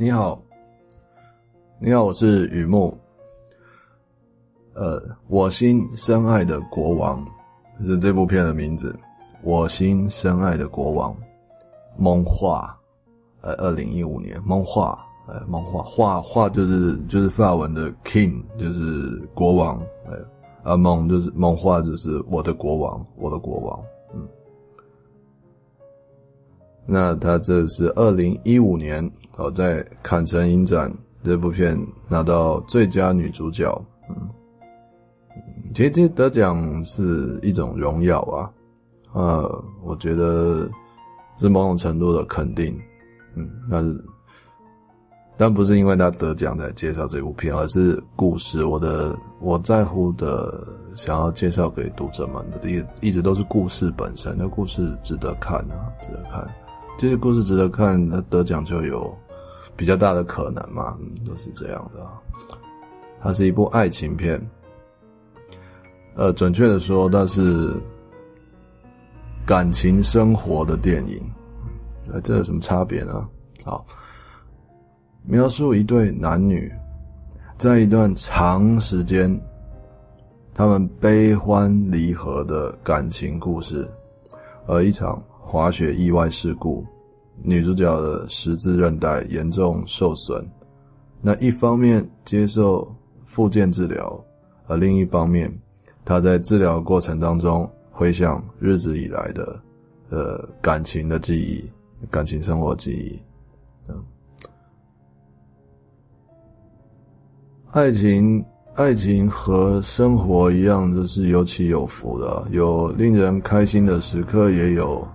你好，你好，我是雨木。呃，我心深爱的国王，是这部片的名字。我心深爱的国王，梦话，呃，二零一五年，梦话，呃，梦话，话话就是就是法文的 king，就是国王，呃，啊，梦就是梦话，就是我的国王，我的国王。那他这是二零一五年哦，在坎城影展这部片拿到最佳女主角，嗯，其实得奖是一种荣耀啊，呃，我觉得是某种程度的肯定，嗯，但是但不是因为他得奖才介绍这部片，而是故事，我的我在乎的想要介绍给读者们的，一一直都是故事本身，那故事值得看啊，值得看。这些故事值得看，那得奖就有比较大的可能嘛，都是这样的。它是一部爱情片，呃，准确的说，它是感情生活的电影。呃，这有什么差别呢？好，描述一对男女在一段长时间他们悲欢离合的感情故事，而一场。滑雪意外事故，女主角的十字韧带严重受损。那一方面接受复健治疗，而另一方面，她在治疗过程当中回想日子以来的呃感情的记忆、感情生活记忆。嗯，爱情，爱情和生活一样，就是有起有伏的，有令人开心的时刻，也有。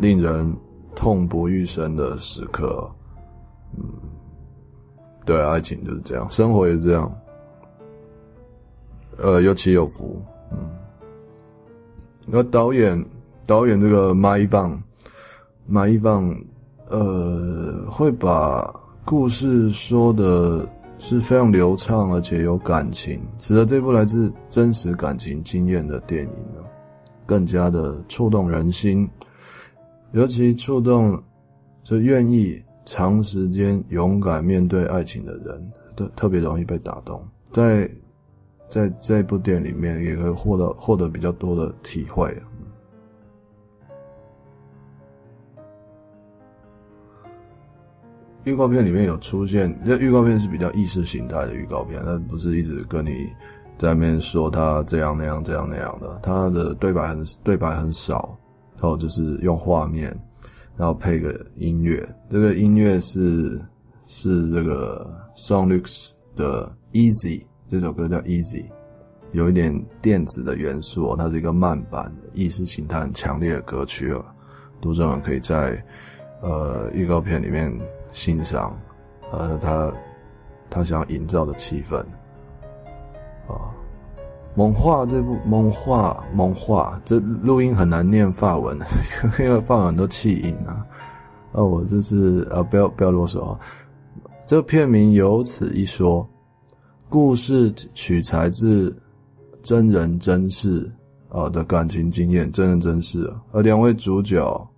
令人痛不欲生的时刻，嗯，对，爱情就是这样，生活也是这样，呃，有起有伏，嗯。那导演导演这个马一棒，马一棒，呃，会把故事说的是非常流畅，而且有感情，使得这部来自真实感情经验的电影呢，更加的触动人心。尤其触动，就愿意长时间勇敢面对爱情的人，都特别容易被打动。在在这部电影里面，也会获得获得比较多的体会。预告片里面有出现，那预告片是比较意识形态的预告片，它不是一直跟你在那边说他这样那样这样那样的，他的对白很对白很少。然后就是用画面，然后配个音乐。这个音乐是是这个 Sonics 的 Easy 这首歌叫 Easy，有一点电子的元素。它是一个慢版意识形态很强烈的歌曲哦。读者们可以在呃预告片里面欣赏，呃他他想要营造的气氛啊。梦话这部梦话梦话，这录音很难念法文，因为法文很多气音啊。哦，我这是啊，不要不要啰嗦啊。这片名有此一说，故事取材自真人真事啊的感情经验，真人真事。而两位主角，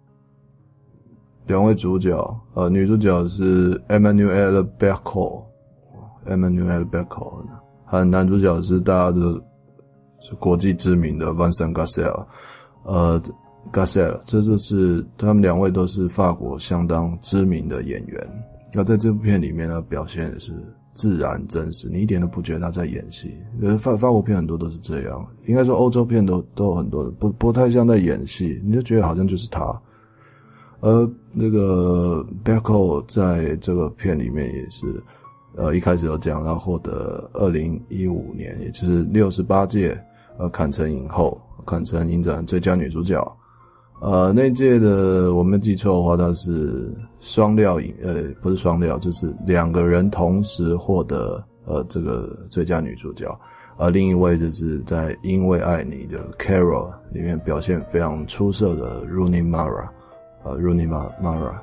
两位主角，呃，女主角是 Emmanuel Berco，Emmanuelle Berco，和男主角是大家的。是国际知名的 Vincent Cassel，呃，Gassel，这就是他们两位都是法国相当知名的演员。那在这部片里面呢，表现也是自然真实，你一点都不觉得他在演戏。呃，法法国片很多都是这样，应该说欧洲片都都有很多不不太像在演戏，你就觉得好像就是他。而那个 becco 在这个片里面也是，呃，一开始有讲，然后获得二零一五年，也就是六十八届。呃，坎城影后，坎城影展最佳女主角，呃，那届的我没记错的话，她是双料影，呃，不是双料，就是两个人同时获得呃这个最佳女主角，而、另一位就是在《因为爱你》的 Carol 里面表现非常出色的 Rooney Mara，呃，Rooney Mara，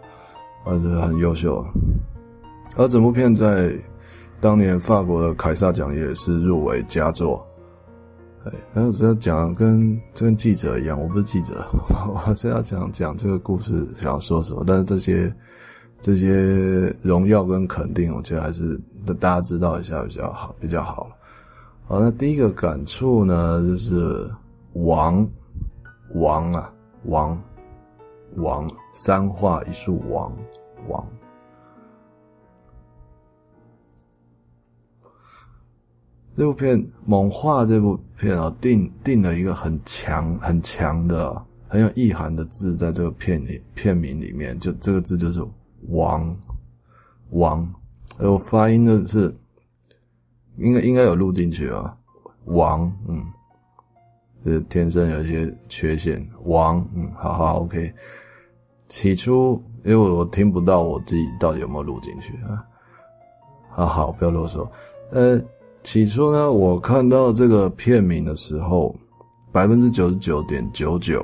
呃，很优秀，而整部片在当年法国的凯撒奖也是入围佳作。对，然后我是要讲跟跟记者一样，我不是记者，我是要讲讲这个故事想要说什么。但是这些这些荣耀跟肯定，我觉得还是大家知道一下比较好，比较好。好，那第一个感触呢，就是王，王啊，王，王，三画一竖王，王。这部片《猛画》这部片啊，定定了一个很强、很强的、很有意涵的字，在这个片里片名里面，就这个字就是“王”，王。而我发音的是，应该应该有录进去啊，“王”，嗯，是天生有一些缺陷，“王”，嗯，好好，OK。起初，因为我听不到我自己到底有没有录进去啊，好好，不要啰嗦，呃。起初呢，我看到这个片名的时候，百分之九十九点九九，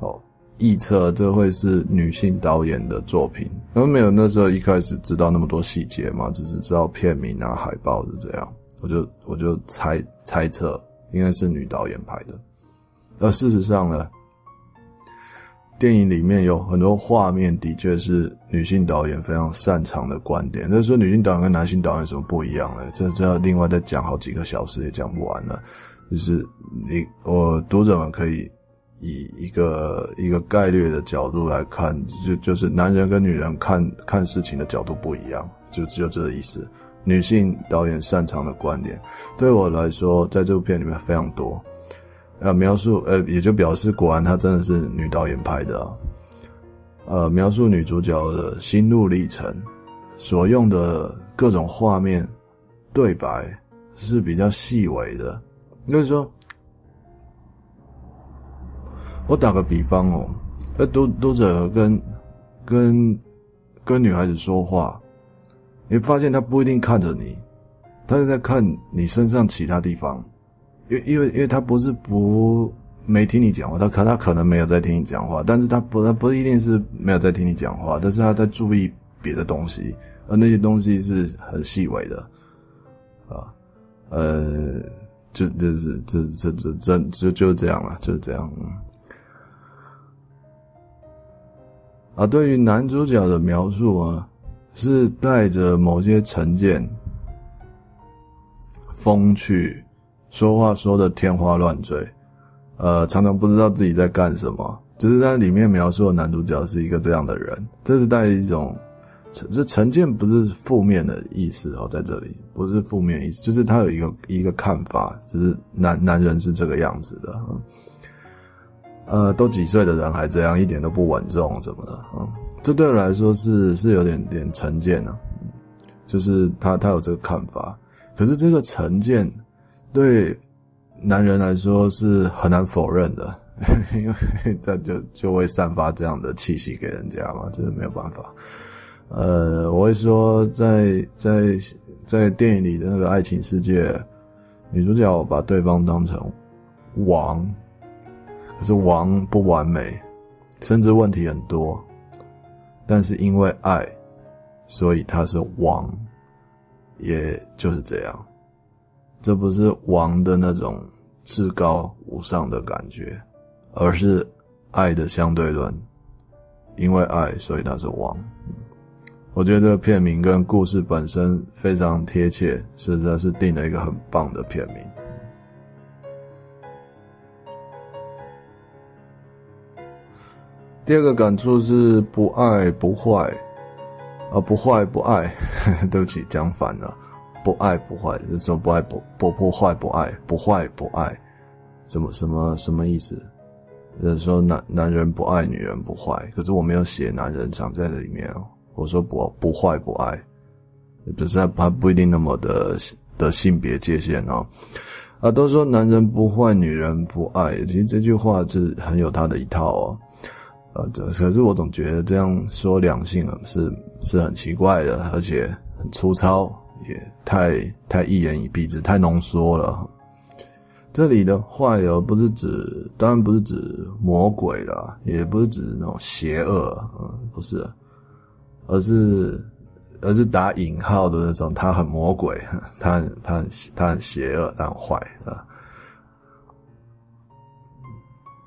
哦，预测这会是女性导演的作品，因为没有那时候一开始知道那么多细节嘛，只是知道片名啊、海报是这样，我就我就猜猜测应该是女导演拍的，而事实上呢。电影里面有很多画面，的确是女性导演非常擅长的观点。那说女性导演跟男性导演有什么不一样呢？这这要另外再讲好几个小时也讲不完了。就是你我读者们可以以一个一个概略的角度来看，就就是男人跟女人看看事情的角度不一样，就只有这个意思。女性导演擅长的观点，对我来说，在这部片里面非常多。呃，描述呃，也就表示果然她真的是女导演拍的啊。呃，描述女主角的心路历程，所用的各种画面、对白是比较细微的。就是说，我打个比方哦，呃，读读者跟跟跟女孩子说话，你发现她不一定看着你，她是在看你身上其他地方。因因为因为他不是不没听你讲话，他可他可能没有在听你讲话，但是他不他不一定是没有在听你讲话，但是他在注意别的东西，而那些东西是很细微的，啊，呃，就就是这这这这就就这样了，就是这样。啊，对于男主角的描述啊，是带着某些成见、风趣。说话说的天花乱坠，呃，常常不知道自己在干什么。就是在里面描述的男主角是一个这样的人，这是带一种，这成见不是负面的意思哦，在这里不是负面意思，就是他有一个一个看法，就是男男人是这个样子的，呃，都几岁的人还这样，一点都不稳重什么的，嗯，这对我来说是是有点点成见啊，就是他他有这个看法，可是这个成见。对男人来说是很难否认的，因为这就就会散发这样的气息给人家嘛，这是没有办法。呃，我会说，在在在电影里的那个爱情世界，女主角把对方当成王，可是王不完美，甚至问题很多，但是因为爱，所以他是王，也就是这样。这不是王的那种至高无上的感觉，而是爱的相对论。因为爱，所以他是王。我觉得这个片名跟故事本身非常贴切，实在是定了一个很棒的片名。第二个感触是不爱不坏，啊，不坏不爱，对不起，讲反了。不爱不坏，就是说不爱不不不坏不爱不坏不爱，什么什么什么意思？就是说男男人不爱女人不坏，可是我没有写男人藏在这里面哦。我说不不坏不爱，不是他他不一定那么的的性别界限哦。啊，都说男人不坏，女人不爱，其实这句话是很有他的一套哦。呃，这可是我总觉得这样说两性是是很奇怪的，而且很粗糙。也太太一言以蔽之，太浓缩了。这里的坏哦，不是指，当然不是指魔鬼了，也不是指那种邪恶，嗯，不是，而是而是打引号的那种，他很魔鬼，他很他很他很邪恶，他很坏啊。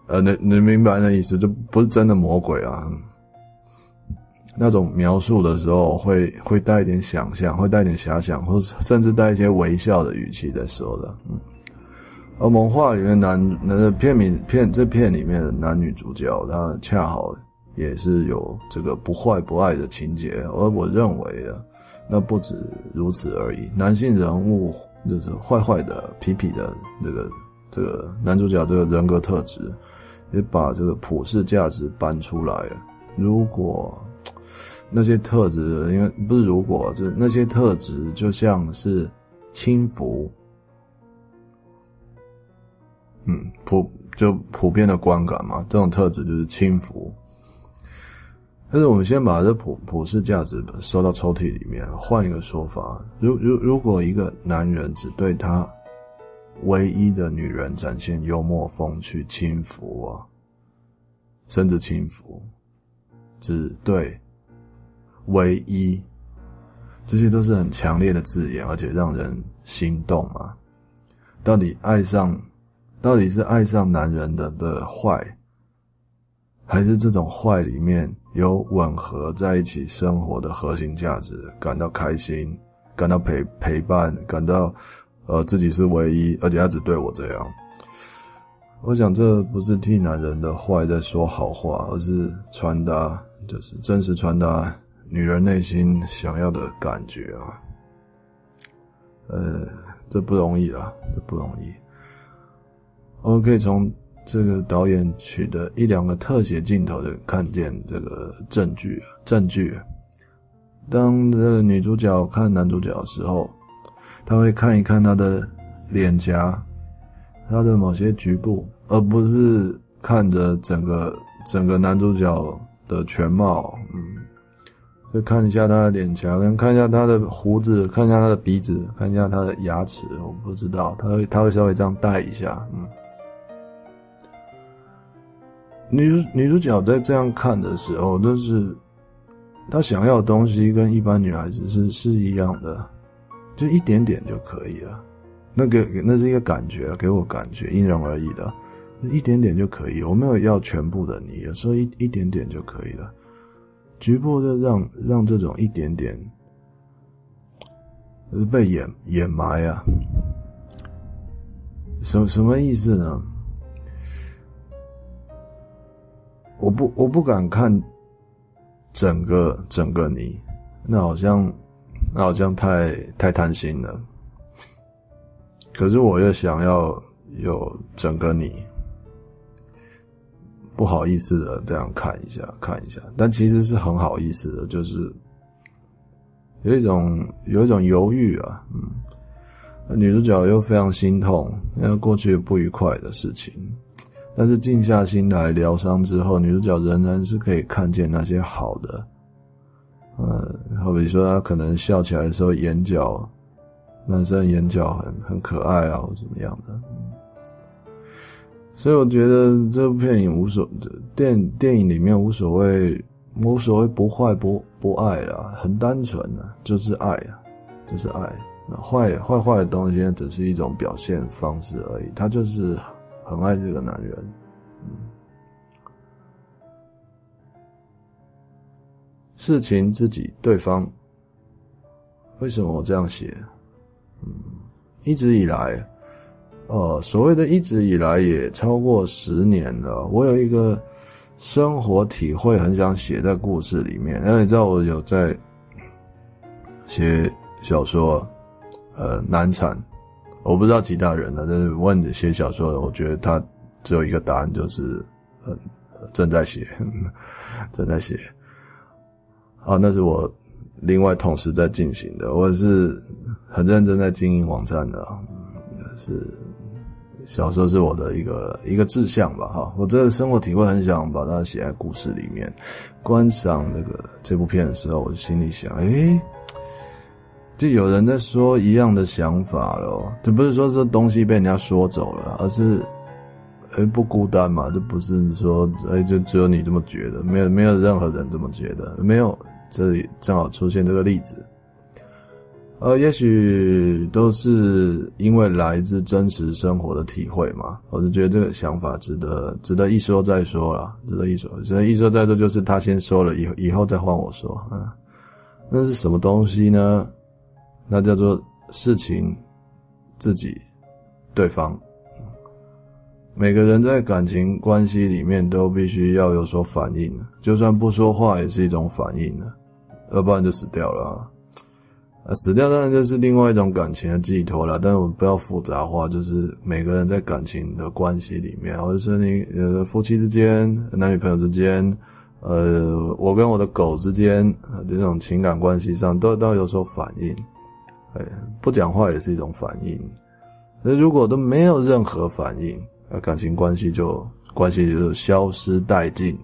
呃，你你明白那意思，就不是真的魔鬼啊。那种描述的时候会会带一点想象，会带一点遐想，或甚至带一些微笑的语气在说的。嗯，而萌画里面男那个片名片这片里面的男女主角，他恰好也是有这个不坏不爱的情节，而我认为啊，那不止如此而已。男性人物就是坏坏的、痞痞的这个这个男主角这个人格特质，也把这个普世价值搬出来了。如果那些特质，因为不是如果，这那些特质就像是轻浮，嗯，普就普遍的观感嘛，这种特质就是轻浮。但是我们先把这普普世价值收到抽屉里面，换一个说法，如如如果一个男人只对他唯一的女人展现幽默风趣、轻浮啊，甚至轻浮，只对。唯一，这些都是很强烈的字眼，而且让人心动啊！到底爱上，到底是爱上男人的的坏，还是这种坏里面有吻合在一起生活的核心价值，感到开心，感到陪陪伴，感到呃自己是唯一，而且他只对我这样。我想这不是替男人的坏在说好话，而是传达，就是真实传达。女人内心想要的感觉啊，呃，这不容易啊，这不容易。我们可以从这个导演取得一两个特写镜头的看见这个证据，证据。当这个女主角看男主角的时候，她会看一看他的脸颊，他的某些局部，而不是看着整个整个男主角的全貌，嗯。就看一下他的脸颊，跟看一下他的胡子，看一下他的鼻子，看一下他的牙齿。我不知道，他会他会稍微这样带一下。嗯，女女主角在这样看的时候，就是她想要的东西跟一般女孩子是是一样的，就一点点就可以了。那个那是一个感觉，给我感觉，因人而异的，一点点就可以。我没有要全部的你，有时候一一点点就可以了。局部就让让这种一点点，被掩掩埋啊，什什么意思呢？我不我不敢看整个整个你，那好像那好像太太贪心了。可是我又想要有整个你。不好意思的，这样看一下，看一下，但其实是很好意思的，就是有一种有一种犹豫啊，嗯，女主角又非常心痛，因为过去不愉快的事情，但是静下心来疗伤之后，女主角仍然是可以看见那些好的，嗯，好比说她可能笑起来的时候眼角，男生眼角很很可爱啊，或怎么样的。所以我觉得这部电影无所电电影里面无所谓无所谓不坏不不爱啦，很单纯的，就是爱啊，就是爱。那坏坏坏的东西只是一种表现方式而已，他就是很爱这个男人。事情自己对方，为什么我这样写？嗯，一直以来。呃，所谓的一直以来也超过十年了。我有一个生活体会，很想写在故事里面。因为你知道，我有在写小说，呃，难产。我不知道其他人呢，但是问写小说的，我觉得他只有一个答案，就是嗯，正在写，正在写。啊，那是我另外同时在进行的，我是很认真在经营网站的，是。小说是我的一个一个志向吧，哈，我这个生活体会很想把它写在故事里面。观赏这个这部片的时候，我心里想，诶，就有人在说一样的想法咯，这不是说这东西被人家说走了，而是，诶，不孤单嘛，就不是说，诶，就只有你这么觉得，没有没有任何人这么觉得，没有，这里正好出现这个例子。呃，也许都是因为来自真实生活的体会嘛，我就觉得这个想法值得值得一说再说啦，值得一说，值得一说再说，就是他先说了，以后以后再换我说，嗯，那是什么东西呢？那叫做事情，自己，对方。每个人在感情关系里面都必须要有所反应，就算不说话也是一种反应呢，要不然就死掉了！死掉当然就是另外一种感情的寄托了，但是我们不要复杂化，就是每个人在感情的关系里面，或者是你呃夫妻之间、男女朋友之间，呃我跟我的狗之间这种情感关系上都都有所反应，哎，不讲话也是一种反应，那如果都没有任何反应。呃，感情关系就关系就消失殆尽，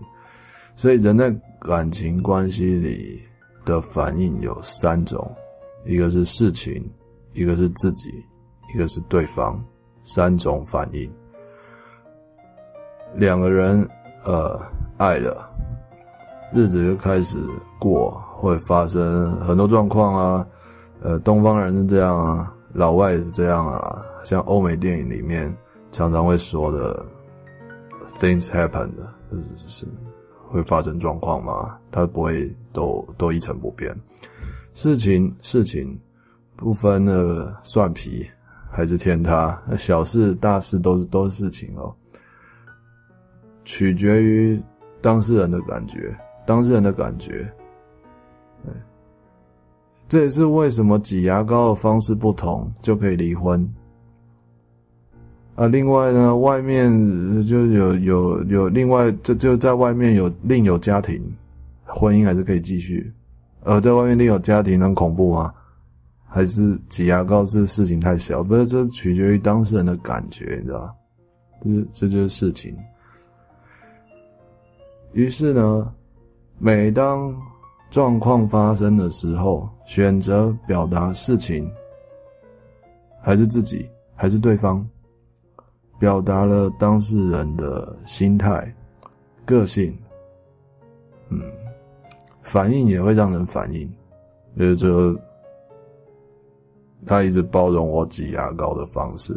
所以人在感情关系里的反应有三种，一个是事情，一个是自己，一个是对方，三种反应。两个人呃爱了，日子就开始过，会发生很多状况啊，呃，东方人是这样啊，老外也是这样啊，像欧美电影里面。常常会说的，things happen 的，是是会发生状况吗？它不会都都一成不变。事情事情不分那个蒜皮还是天塌，小事大事都是都是事情哦，取决于当事人的感觉，当事人的感觉。这也是为什么挤牙膏的方式不同就可以离婚。啊，另外呢，外面就有有有另外，这就在外面有另有家庭，婚姻还是可以继续。呃，在外面另有家庭很恐怖吗？还是挤牙膏是事情太小？不是，这取决于当事人的感觉，你知道？这这就是事情。于是呢，每当状况发生的时候，选择表达事情，还是自己，还是对方？表达了当事人的心态、个性，反应也会让人反应，就是说，他一直包容我挤牙膏的方式，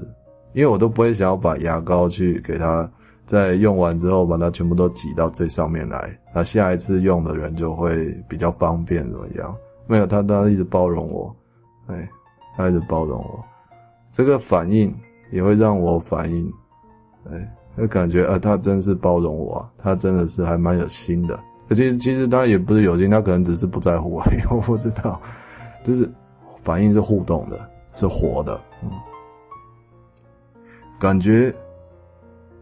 因为我都不会想要把牙膏去给他，在用完之后把它全部都挤到最上面来，那下一次用的人就会比较方便，怎么样？没有，他他一直包容我，哎，他一直包容我，这个反应。也会让我反应，哎，就感觉，呃，他真是包容我，他真的是还蛮有心的。其实，其实他也不是有心，他可能只是不在乎而已，我不知道。就是反应是互动的，是活的，嗯，感觉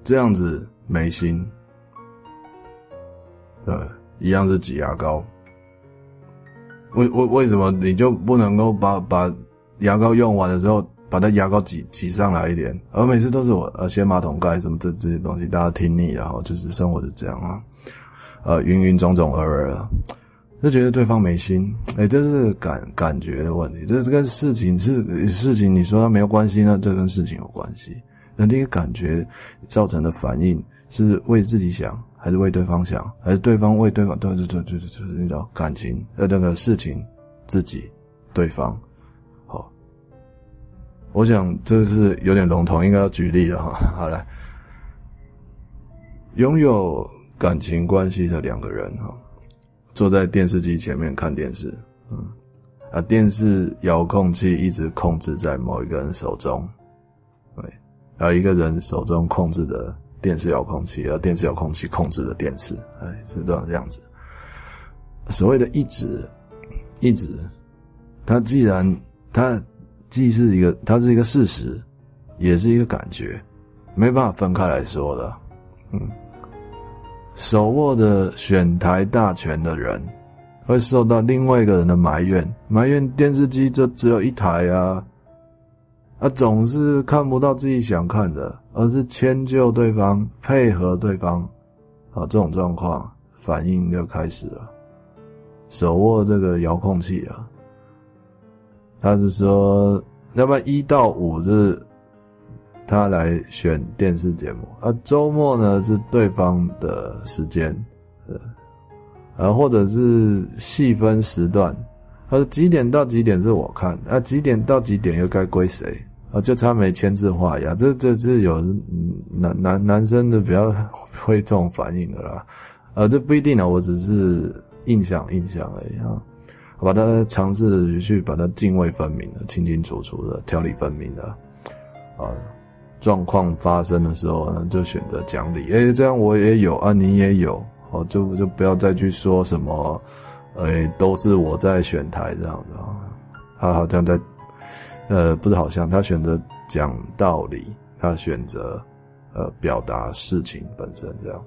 这样子没心，呃，一样是挤牙膏。为为为什么你就不能够把把牙膏用完的时候？把它牙膏挤挤上来一点，而每次都是我呃掀马桶盖什么这这些东西，大家听腻了哈，就是生活是这样啊，呃，芸芸种种而啊，就觉得对方没心，哎、这是感感觉的问题，这是跟事情是事情，你说他没有关系呢，这跟事情有关系，那这个感觉造成的反应是为自己想，还是为对方想，还是对方为对方？对对对对对，就是那种感情呃那个事情，自己，对方。好我想这是有点笼统，应该要举例的哈。好了，拥有感情关系的两个人哈，坐在电视机前面看电视，嗯，啊，电视遥控器一直控制在某一个人手中，对，然后一个人手中控制的电视遥控器，而电视遥控器控制的电视，哎，是这样这样子。所谓的一直一直，它既然它。既是一个，它是一个事实，也是一个感觉，没办法分开来说的。嗯，手握着选台大权的人，会受到另外一个人的埋怨，埋怨电视机就只有一台啊，啊，总是看不到自己想看的，而是迁就对方，配合对方，啊，这种状况反应就开始了。手握这个遥控器啊。他是说，要不然一到五是他来选电视节目，啊，周末呢是对方的时间，呃，或者是细分时段，他说几点到几点是我看，啊几点到几点又该归谁？啊，就差没签字画押，这这是有男男男生的比较会这种反应的啦。呃，这不一定啊，我只是印象印象而已啊。把它尝试去把它泾渭分明的、清清楚楚的、条理分明的啊。状况发生的时候呢，就选择讲理。诶，这样我也有啊，你也有，哦，就就不要再去说什么，诶，都是我在选台这样子啊。他好像在，呃，不是好像他选择讲道理，他选择呃表达事情本身这样。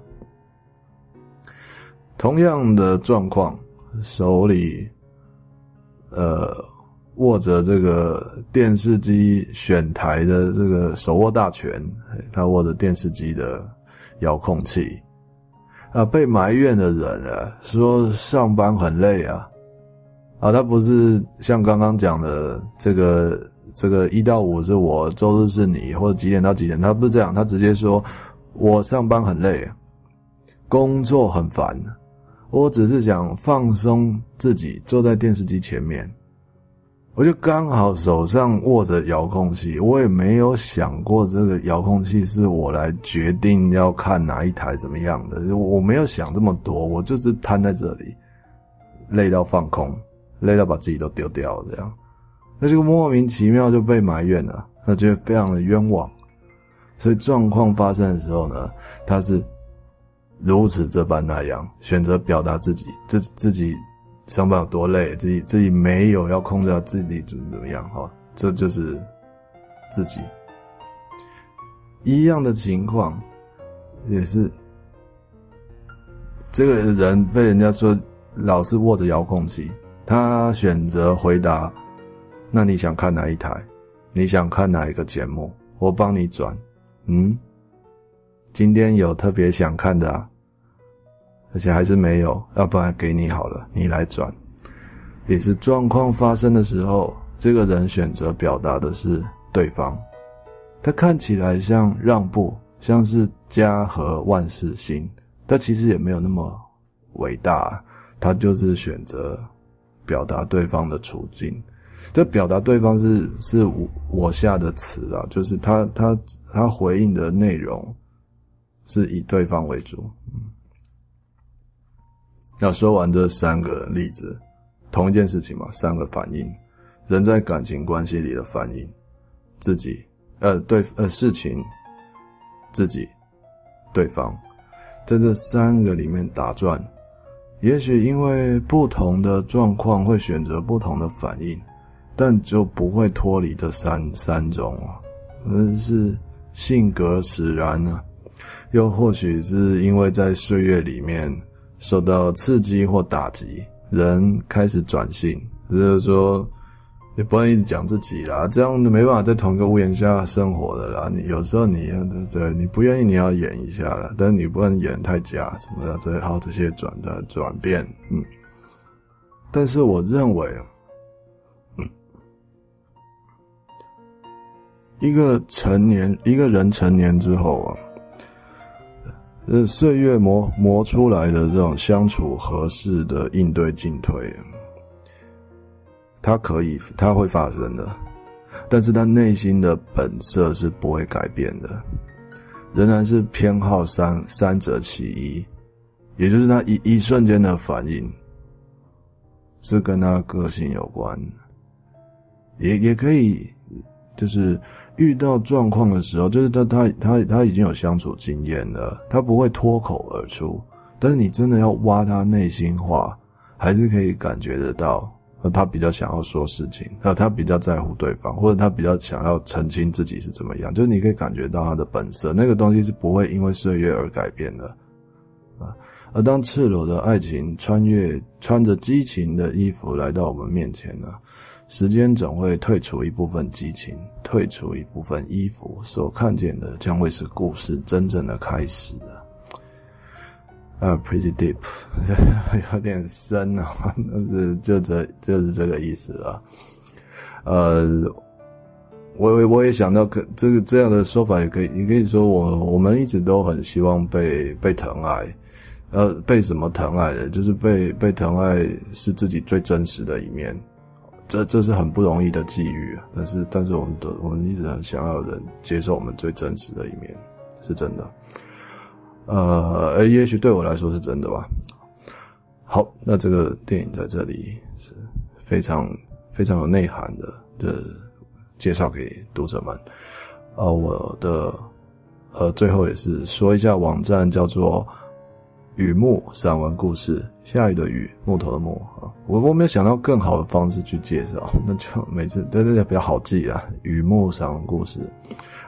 同样的状况，手里呃。握着这个电视机选台的这个手握大权，他握着电视机的遥控器啊，被埋怨的人啊，说上班很累啊，啊，他不是像刚刚讲的这个这个一到五是我，周日是你，或者几点到几点，他不是这样，他直接说我上班很累，工作很烦，我只是想放松自己，坐在电视机前面。我就刚好手上握着遥控器，我也没有想过这个遥控器是我来决定要看哪一台怎么样的，我没有想这么多，我就是瘫在这里，累到放空，累到把自己都丢掉这样，那这个莫名其妙就被埋怨了，那觉得非常的冤枉，所以状况发生的时候呢，他是如此这般那样，选择表达自己，自自己。上班有多累，自己自己没有要控制自己怎么怎么样哈，这就是自己一样的情况，也是这个人被人家说老是握着遥控器，他选择回答：“那你想看哪一台？你想看哪一个节目？我帮你转。”嗯，今天有特别想看的啊。而且还是没有，要不然给你好了，你来转。也是状况发生的时候，这个人选择表达的是对方，他看起来像让步，像是家和万事兴，但其实也没有那么伟大。他就是选择表达对方的处境。这表达对方是是我我下的词啊，就是他他他回应的内容是以对方为主，嗯。要说完这三个例子，同一件事情嘛，三个反应，人在感情关系里的反应，自己，呃，对，呃，事情，自己，对方，在这三个里面打转，也许因为不同的状况会选择不同的反应，但就不会脱离这三三种啊，嗯，是性格使然呢，又或许是因为在岁月里面。受到刺激或打击，人开始转性，就是说，你不能一直讲自己啦，这样就没办法在同一个屋檐下生活的啦。你有时候你对，你不愿意，你要演一下了，但你不能演太假，什么的，这好这些转的转变，嗯。但是我认为，嗯，一个成年，一个人成年之后啊。呃，岁月磨磨出来的这种相处合适的应对进退，它可以，它会发生的，但是他内心的本色是不会改变的，仍然是偏好三三者其一，也就是他一一瞬间的反应，是跟他个性有关，也也可以，就是。遇到状况的时候，就是他他他他已经有相处经验了，他不会脱口而出。但是你真的要挖他内心话，还是可以感觉得到，他比较想要说事情，他比较在乎对方，或者他比较想要澄清自己是怎么样。就是你可以感觉到他的本色，那个东西是不会因为岁月而改变的啊。而当赤裸的爱情穿越穿着激情的衣服来到我们面前呢？时间总会退出一部分激情，退出一部分衣服，所看见的将会是故事真正的开始的。啊、，pretty deep，有点深啊，就 是就这就是这个意思了。呃，我我也想到，可这个这样的说法也可以，也可以说我我们一直都很希望被被疼爱，呃，被什么疼爱的？就是被被疼爱是自己最真实的一面。这这是很不容易的际遇啊。但是但是我们的我们一直很想要人接受我们最真实的一面，是真的。呃，也许对我来说是真的吧。好，那这个电影在这里是非常非常有内涵的的介绍给读者们。呃，我的呃最后也是说一下网站叫做雨木散文故事，下雨的雨，木头的木啊。我我没有想到更好的方式去介绍，那就每次对对对比较好记啊。雨木散文故事。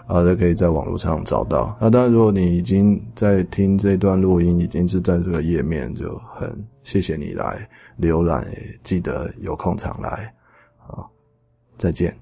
啊，都可以在网络上找到。那当然，如果你已经在听这段录音，已经是在这个页面，就很谢谢你来浏览，记得有空常来。啊，再见。